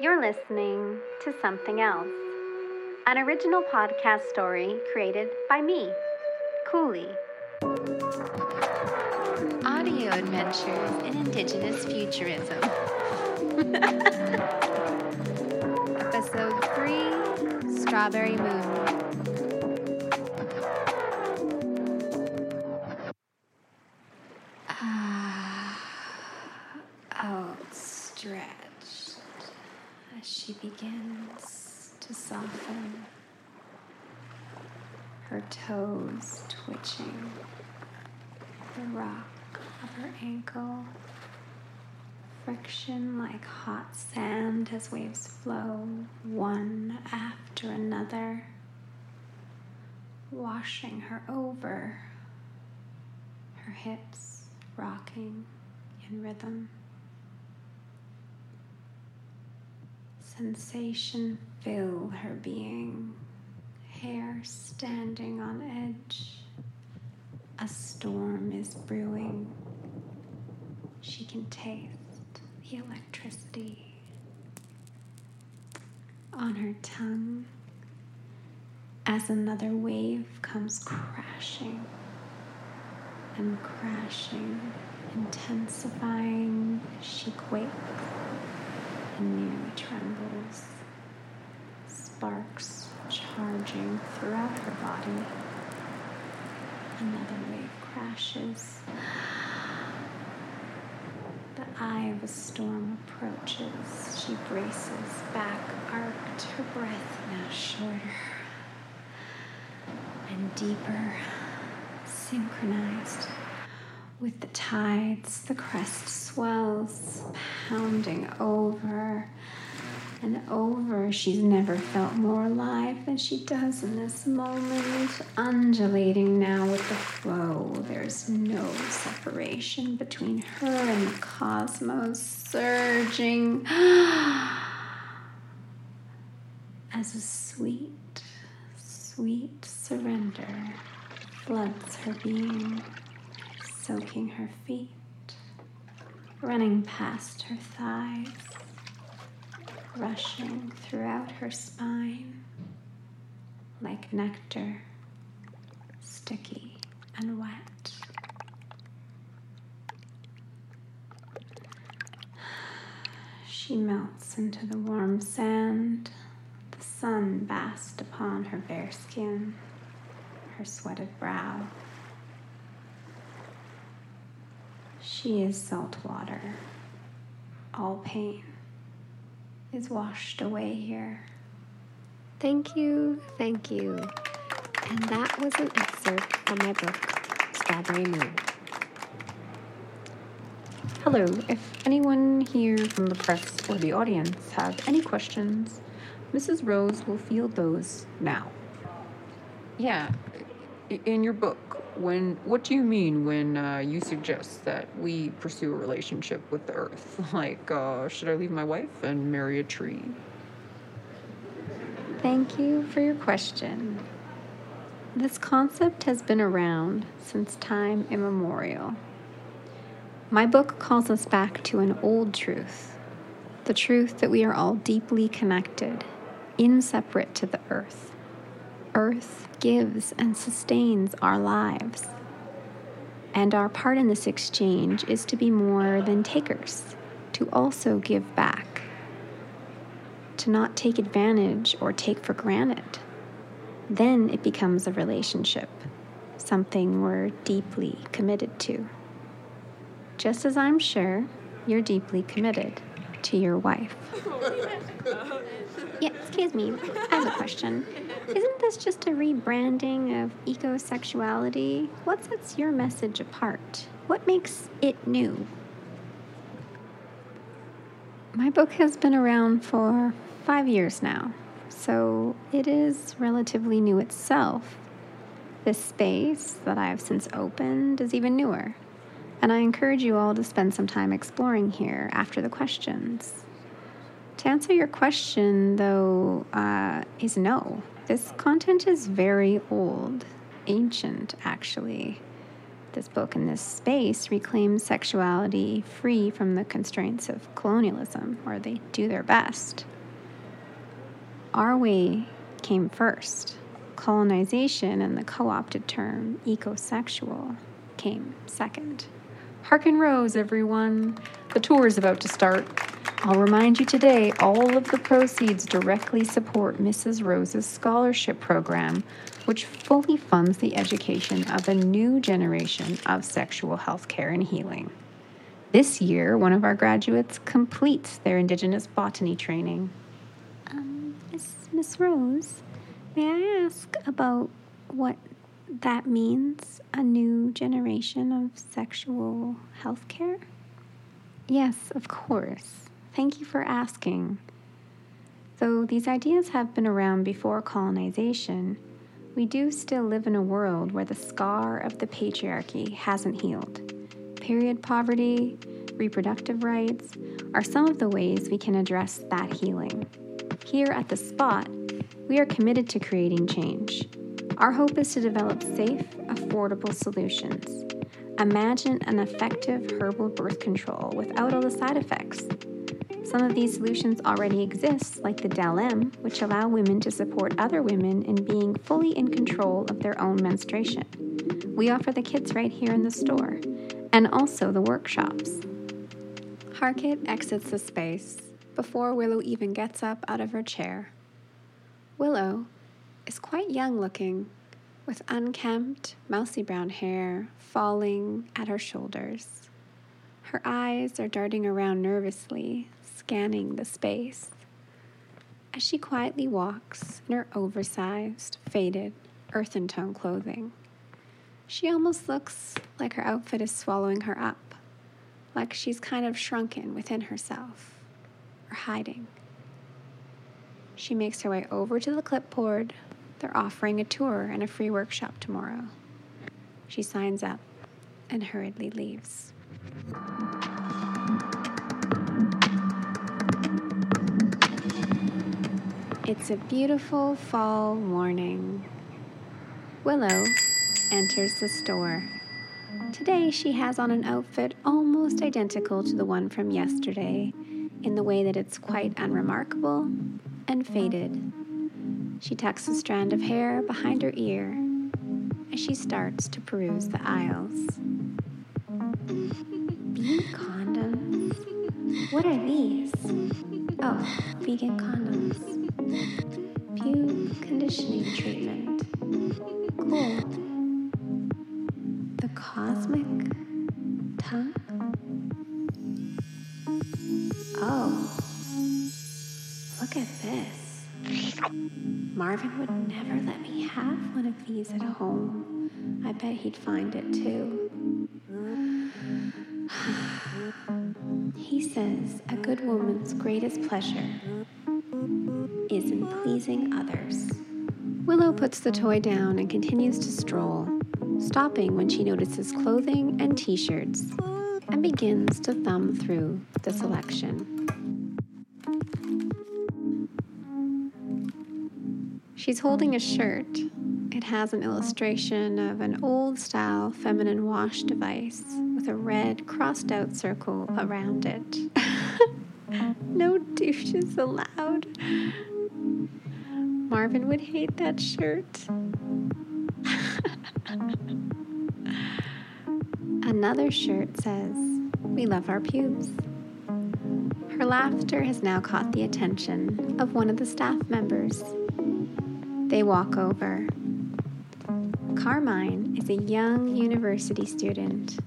You're listening to Something Else, an original podcast story created by me, Coulee. Audio Adventures in Indigenous Futurism. Episode 3 Strawberry Moon. Soften, her toes twitching, the rock of her ankle, friction like hot sand as waves flow one after another, washing her over, her hips rocking in rhythm. Sensation fill her being, hair standing on edge. A storm is brewing. She can taste the electricity on her tongue as another wave comes crashing and crashing, intensifying she quakes and nearly trembles, sparks charging throughout her body. Another wave crashes. The eye of a storm approaches. She braces back, arced, her breath now shorter and deeper, synchronized with the tides, the crest swells, pounding over and over. She's never felt more alive than she does in this moment, undulating now with the flow. There's no separation between her and the cosmos, surging as a sweet, sweet surrender floods her being soaking her feet, running past her thighs, rushing throughout her spine like nectar, sticky and wet. She melts into the warm sand. The sun basked upon her bare skin, her sweated brow. She is salt water. All pain is washed away here. Thank you, thank you. And that was an excerpt from my book, Strawberry Moon. Hello, if anyone here from the press or the audience have any questions, Mrs. Rose will field those now. Yeah, in your book, when what do you mean when uh, you suggest that we pursue a relationship with the earth? Like, uh, should I leave my wife and marry a tree? Thank you for your question. This concept has been around since time immemorial. My book calls us back to an old truth the truth that we are all deeply connected, inseparate to the earth. Earth gives and sustains our lives. And our part in this exchange is to be more than takers, to also give back to not take advantage or take for granted. Then it becomes a relationship, something we're deeply committed to. Just as I'm sure you're deeply committed to your wife. Yeah, excuse me, I have a question. Isn't this just a rebranding of ecosexuality? What sets your message apart? What makes it new? My book has been around for five years now, so it is relatively new itself. This space that I have since opened is even newer, and I encourage you all to spend some time exploring here after the questions. To answer your question, though, uh, is no. This content is very old, ancient, actually. This book in this space reclaims sexuality free from the constraints of colonialism, or they do their best. Our way came first. Colonization and the co opted term ecosexual came second. Harkin Rose, everyone. The tour is about to start. I'll remind you today all of the proceeds directly support Mrs. Rose's scholarship program, which fully funds the education of a new generation of sexual health care and healing. This year, one of our graduates completes their Indigenous botany training. Um, Miss, Rose, may I ask about what that means a new generation of sexual health care? Yes, of course. Thank you for asking. Though these ideas have been around before colonization, we do still live in a world where the scar of the patriarchy hasn't healed. Period poverty, reproductive rights are some of the ways we can address that healing. Here at the Spot, we are committed to creating change. Our hope is to develop safe, affordable solutions. Imagine an effective herbal birth control without all the side effects. Some of these solutions already exist, like the Del-Em, which allow women to support other women in being fully in control of their own menstruation. We offer the kits right here in the store, and also the workshops. Harkin exits the space before Willow even gets up out of her chair. Willow is quite young looking, with unkempt, mousy brown hair falling at her shoulders. Her eyes are darting around nervously, scanning the space. As she quietly walks in her oversized, faded, earthen tone clothing, she almost looks like her outfit is swallowing her up, like she's kind of shrunken within herself, or hiding. She makes her way over to the clipboard. They're offering a tour and a free workshop tomorrow. She signs up and hurriedly leaves. It's a beautiful fall morning. Willow enters the store. Today she has on an outfit almost identical to the one from yesterday in the way that it's quite unremarkable and faded. She tucks a strand of hair behind her ear as she starts to peruse the aisles. Vegan condoms? What are these? Oh, vegan condoms. Conditioning treatment. The cosmic tongue? Oh. Look at this. Marvin would never let me have one of these at home. I bet he'd find it too. He says a good woman's greatest pleasure is in pleasing others. Willow puts the toy down and continues to stroll, stopping when she notices clothing and t shirts and begins to thumb through the selection. She's holding a shirt. It has an illustration of an old style feminine wash device with a red crossed out circle around it. no douches allowed. Marvin would hate that shirt. Another shirt says, We love our pubes. Her laughter has now caught the attention of one of the staff members. They walk over. Carmine is a young university student,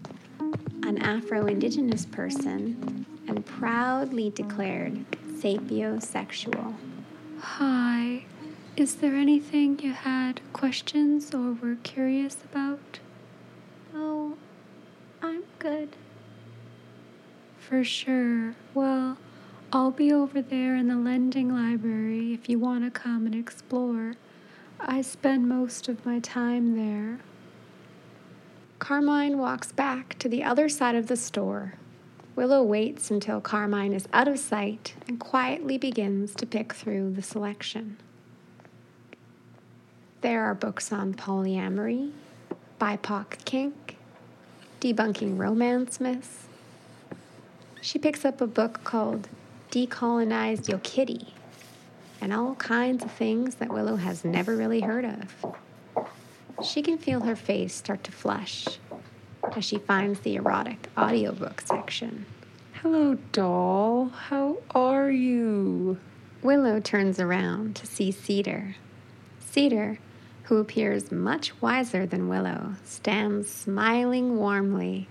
an Afro Indigenous person, and proudly declared sapiosexual. Hi. Is there anything you had questions or were curious about? Oh, I'm good. For sure. Well, I'll be over there in the lending library if you want to come and explore. I spend most of my time there. Carmine walks back to the other side of the store. Willow waits until Carmine is out of sight and quietly begins to pick through the selection. There are books on polyamory, BIPOC kink, debunking romance myths. She picks up a book called Decolonize Your Kitty and all kinds of things that Willow has never really heard of. She can feel her face start to flush as she finds the erotic audiobook section. Hello, doll. How are you? Willow turns around to see Cedar. Cedar, who appears much wiser than Willow, stands smiling warmly.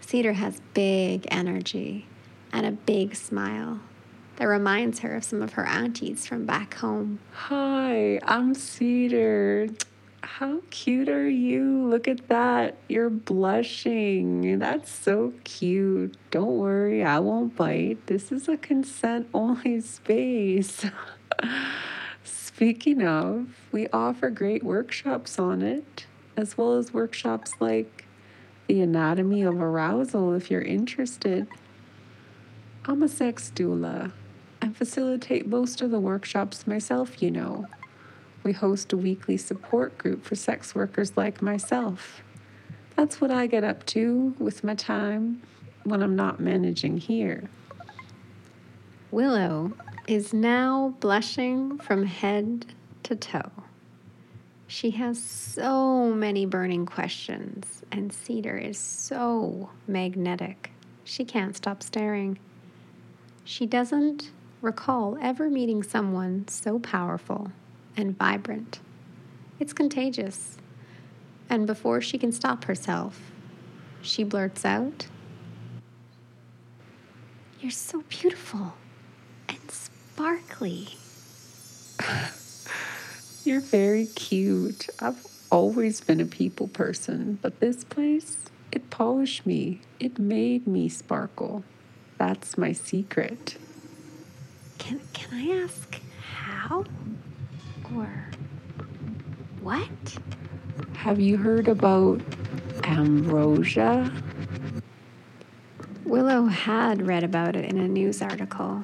Cedar has big energy and a big smile that reminds her of some of her aunties from back home. Hi, I'm Cedar. How cute are you? Look at that. You're blushing. That's so cute. Don't worry, I won't bite. This is a consent only space. Speaking of, we offer great workshops on it, as well as workshops like the anatomy of arousal if you're interested. I'm a sex doula and facilitate most of the workshops myself, you know. We host a weekly support group for sex workers like myself. That's what I get up to with my time when I'm not managing here. Willow is now blushing from head to toe. She has so many burning questions, and Cedar is so magnetic. She can't stop staring. She doesn't recall ever meeting someone so powerful and vibrant. It's contagious. And before she can stop herself, she blurts out, You're so beautiful sparkly. You're very cute. I've always been a people person, but this place, it polished me. It made me sparkle. That's my secret. Can, can I ask how? Or what? Have you heard about ambrosia? Willow had read about it in a news article.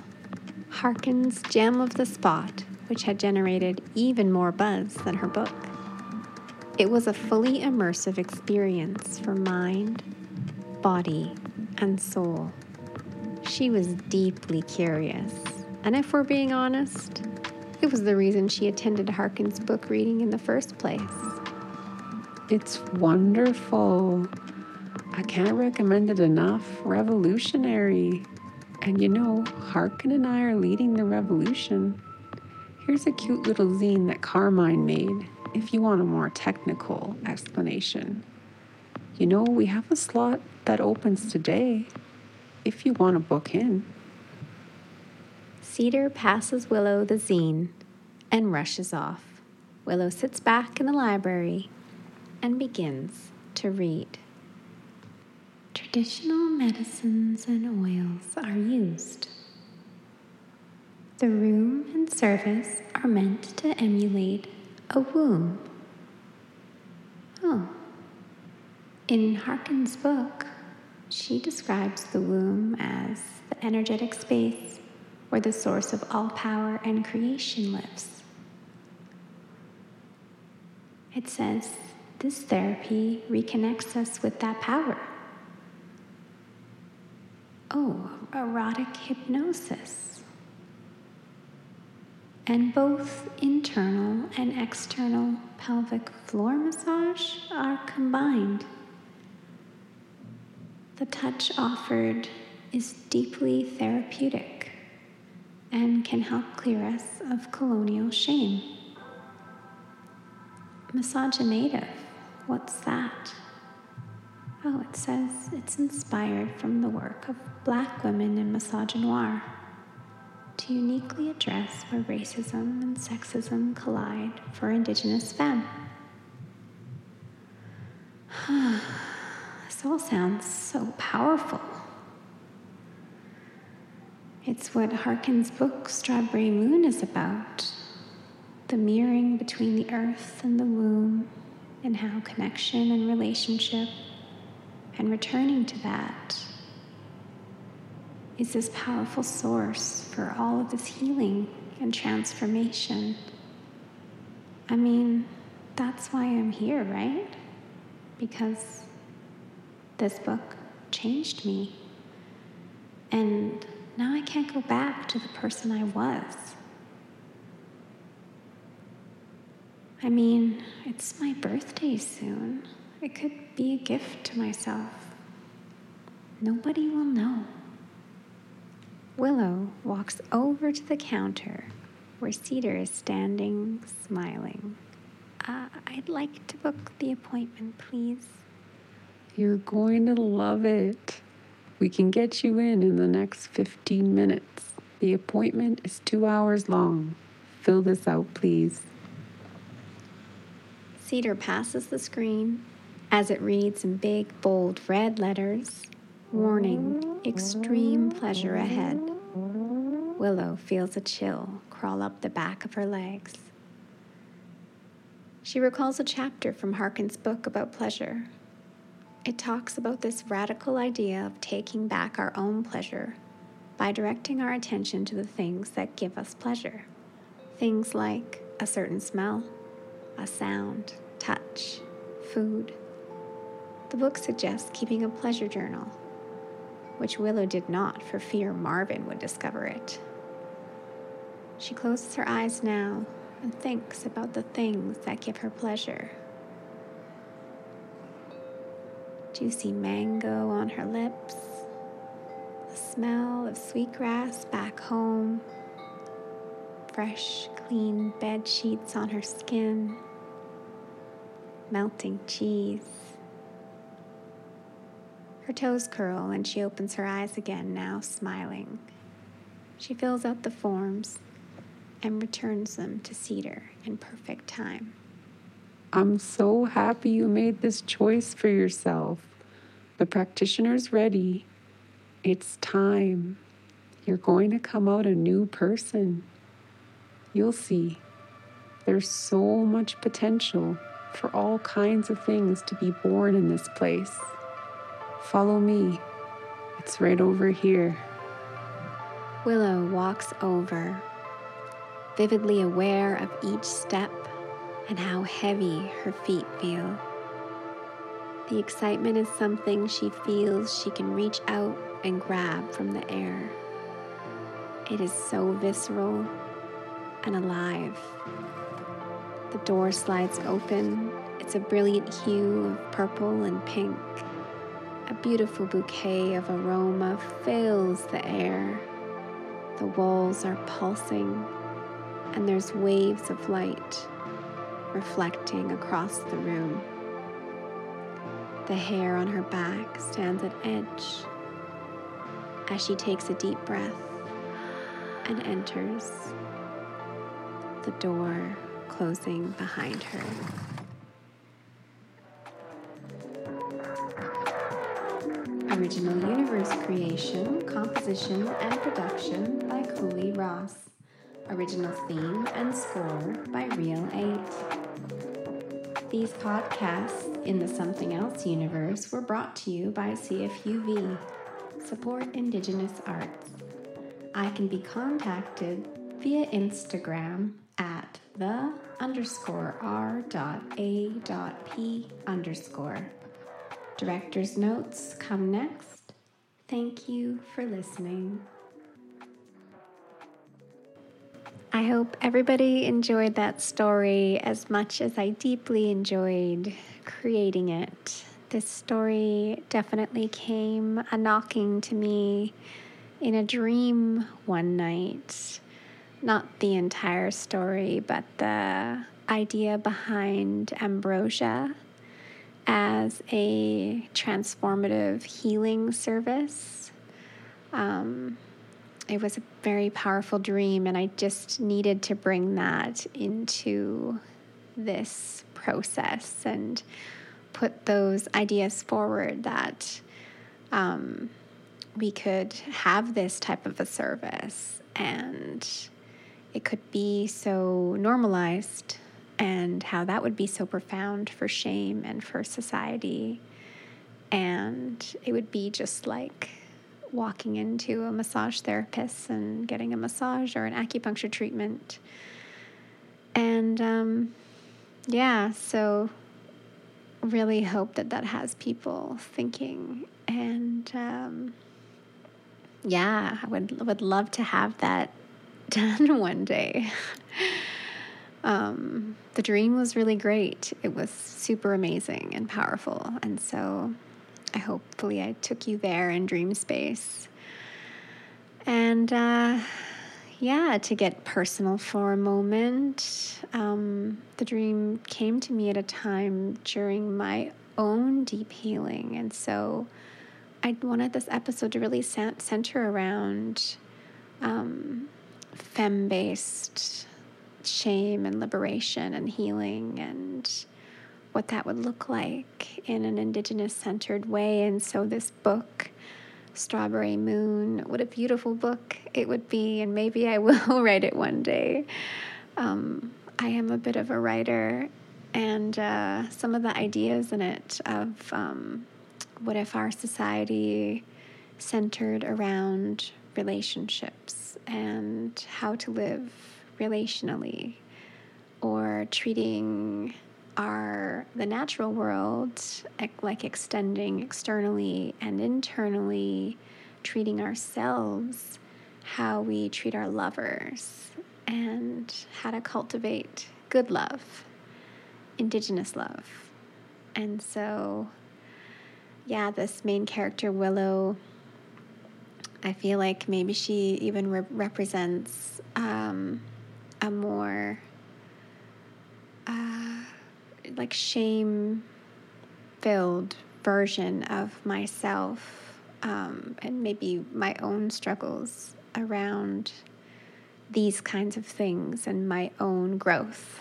Harkin's Gem of the Spot, which had generated even more buzz than her book. It was a fully immersive experience for mind, body, and soul. She was deeply curious, and if we're being honest, it was the reason she attended Harkin's book reading in the first place. It's wonderful. I can't recommend it enough. Revolutionary. And you know, Harkin and I are leading the revolution. Here's a cute little zine that Carmine made, if you want a more technical explanation. You know, we have a slot that opens today, if you want to book in. Cedar passes Willow the zine and rushes off. Willow sits back in the library and begins to read. Traditional medicines and oils are used. The room and service are meant to emulate a womb. Oh. In Harkin's book, she describes the womb as the energetic space where the source of all power and creation lives. It says this therapy reconnects us with that power. Oh, erotic hypnosis. And both internal and external pelvic floor massage are combined. The touch offered is deeply therapeutic and can help clear us of colonial shame. Misoginative, what's that? Oh, it says it's inspired from the work of black women in misogynoir to uniquely address where racism and sexism collide for Indigenous femme. this all sounds so powerful. It's what Harkin's book, Strawberry Moon, is about the mirroring between the earth and the womb, and how connection and relationship and returning to that is this powerful source for all of this healing and transformation. I mean, that's why I'm here, right? Because This book changed me. And now I can't go back to the person I was. I mean, it's my birthday soon. It could be a gift to myself. Nobody will know. Willow walks over to the counter where Cedar is standing, smiling. Uh, I'd like to book the appointment, please. You're going to love it. We can get you in in the next 15 minutes. The appointment is two hours long. Fill this out, please. Cedar passes the screen as it reads in big, bold red letters Warning, extreme pleasure ahead. Willow feels a chill crawl up the back of her legs. She recalls a chapter from Harkin's book about pleasure. It talks about this radical idea of taking back our own pleasure by directing our attention to the things that give us pleasure. Things like a certain smell, a sound, touch, food. The book suggests keeping a pleasure journal, which Willow did not for fear Marvin would discover it. She closes her eyes now and thinks about the things that give her pleasure. Juicy mango on her lips, the smell of sweetgrass back home, fresh, clean bed sheets on her skin, melting cheese. Her toes curl and she opens her eyes again, now smiling. She fills out the forms and returns them to Cedar in perfect time. I'm so happy you made this choice for yourself. The practitioner's ready. It's time. You're going to come out a new person. You'll see. There's so much potential for all kinds of things to be born in this place. Follow me. It's right over here. Willow walks over, vividly aware of each step and how heavy her feet feel. The excitement is something she feels she can reach out and grab from the air. It is so visceral and alive. The door slides open. It's a brilliant hue of purple and pink. Beautiful bouquet of aroma fills the air. The walls are pulsing, and there's waves of light reflecting across the room. The hair on her back stands at edge as she takes a deep breath and enters, the door closing behind her. Original Universe creation, composition, and production by Coulee Ross. Original theme and score by Reil8. These podcasts in the Something Else universe were brought to you by CFUV. Support Indigenous arts. I can be contacted via Instagram at the underscore r dot a dot p underscore. Director's notes come next. Thank you for listening. I hope everybody enjoyed that story as much as I deeply enjoyed creating it. This story definitely came a knocking to me in a dream one night. Not the entire story, but the idea behind ambrosia as a transformative healing service. Um, it was a very powerful dream, and I just needed to bring that into this process and put those ideas forward that um, we could have this type of a service and it could be so normalized and how that would be so profound for shame and for society. And it would be just like walking into a massage therapist and getting a massage or an acupuncture treatment. And um, yeah, so really hope that that has people thinking. And um, yeah, I would would love to have that done one day. um, the dream was really great. It was super amazing and powerful, and so I hopefully I took you there in dream space. And uh, yeah, to get personal for a moment, um, the dream came to me at a time during my own deep healing. And so I wanted this episode to really center around um, fem based shame and liberation and healing and what that would look like in an Indigenous centered way. And so this book Strawberry Moon. What a beautiful book it would be, and maybe I will write it one day. Um, I am a bit of a writer, and uh, some of the ideas in it of um, what if our society centered around relationships and how to live relationally or treating are the natural world, like extending externally and internally, treating ourselves how we treat our lovers, and how to cultivate good love, indigenous love. And so, yeah, this main character, Willow, I feel like maybe she even re- represents um, a more. Uh, like shame filled version of myself um, and maybe my own struggles around these kinds of things and my own growth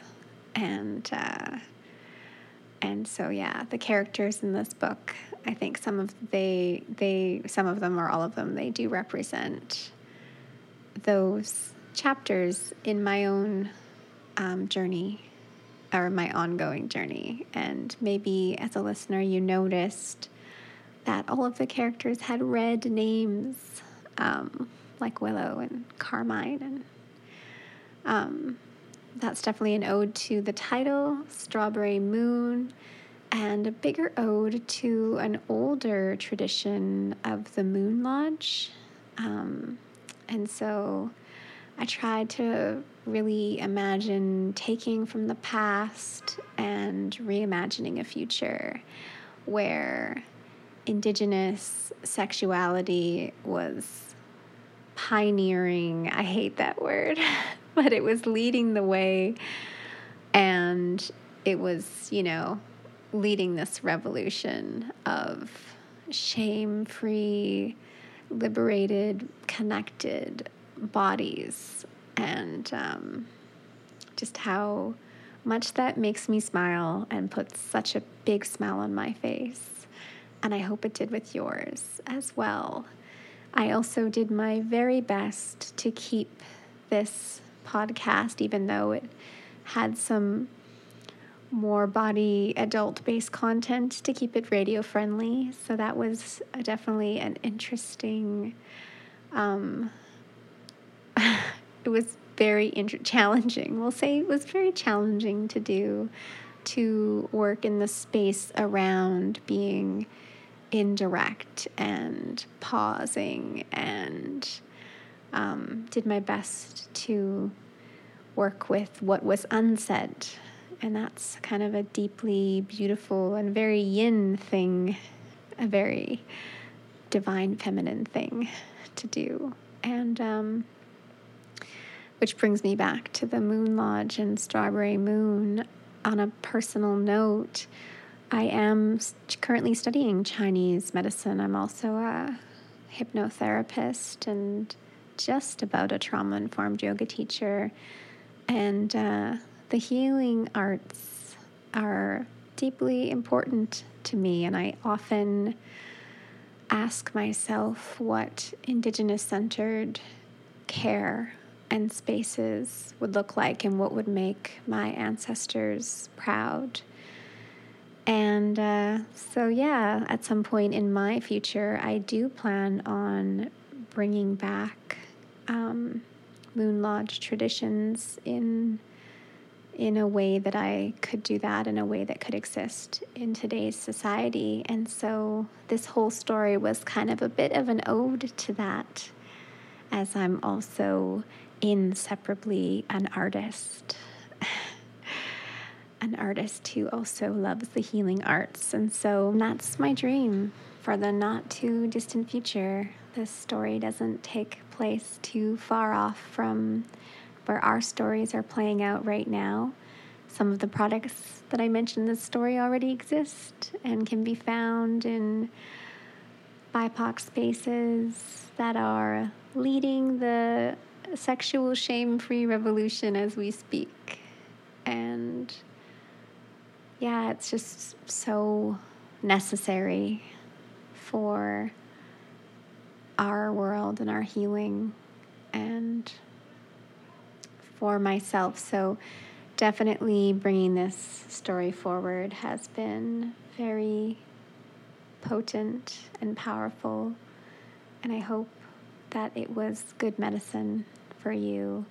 and uh, and so yeah the characters in this book i think some of they they some of them or all of them they do represent those chapters in my own um, journey or my ongoing journey. And maybe as a listener, you noticed that all of the characters had red names, um, like Willow and Carmine. And um, that's definitely an ode to the title, Strawberry Moon, and a bigger ode to an older tradition of the Moon Lodge. Um, and so I tried to really imagine taking from the past and reimagining a future where indigenous sexuality was pioneering. I hate that word, but it was leading the way and it was, you know, leading this revolution of shame free, liberated, connected bodies and um, just how much that makes me smile and puts such a big smile on my face. And I hope it did with yours as well. I also did my very best to keep this podcast, even though it had some more body adult based content, to keep it radio friendly. So that was definitely an interesting um, it was very challenging. We'll say it was very challenging to do to work in the space around being indirect and pausing and um, did my best to work with what was unsaid. And that's kind of a deeply beautiful and very yin thing, a very divine feminine thing to do. And um, which brings me back to the Moon Lodge and Strawberry Moon. On a personal note, I am currently studying Chinese medicine. I'm also a hypnotherapist and just about a trauma informed yoga teacher. And uh, the healing arts are deeply important to me, and I often ask myself what Indigenous centered care and spaces would look like and what would make my ancestors proud. And uh, so, yeah, at some point in my future, I do plan on bringing back um, Moon Lodge traditions in in a way that I could do that in a way that could exist in today's society. And so this whole story was kind of a bit of an ode to that, as I'm also inseparably an artist. an artist who also loves the healing arts. And so that's my dream for the not too distant future. This story doesn't take place too far off from where our stories are playing out right now. Some of the products that I mentioned in this story already exist and can be found in BIPOC spaces that are leading the sexual shame free revolution as we speak. And yeah, it's just so necessary for our world and our healing and for myself. So, definitely bringing this story forward has been very potent and powerful. And I hope that it was good medicine for you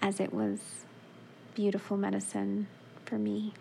as it was beautiful medicine for me.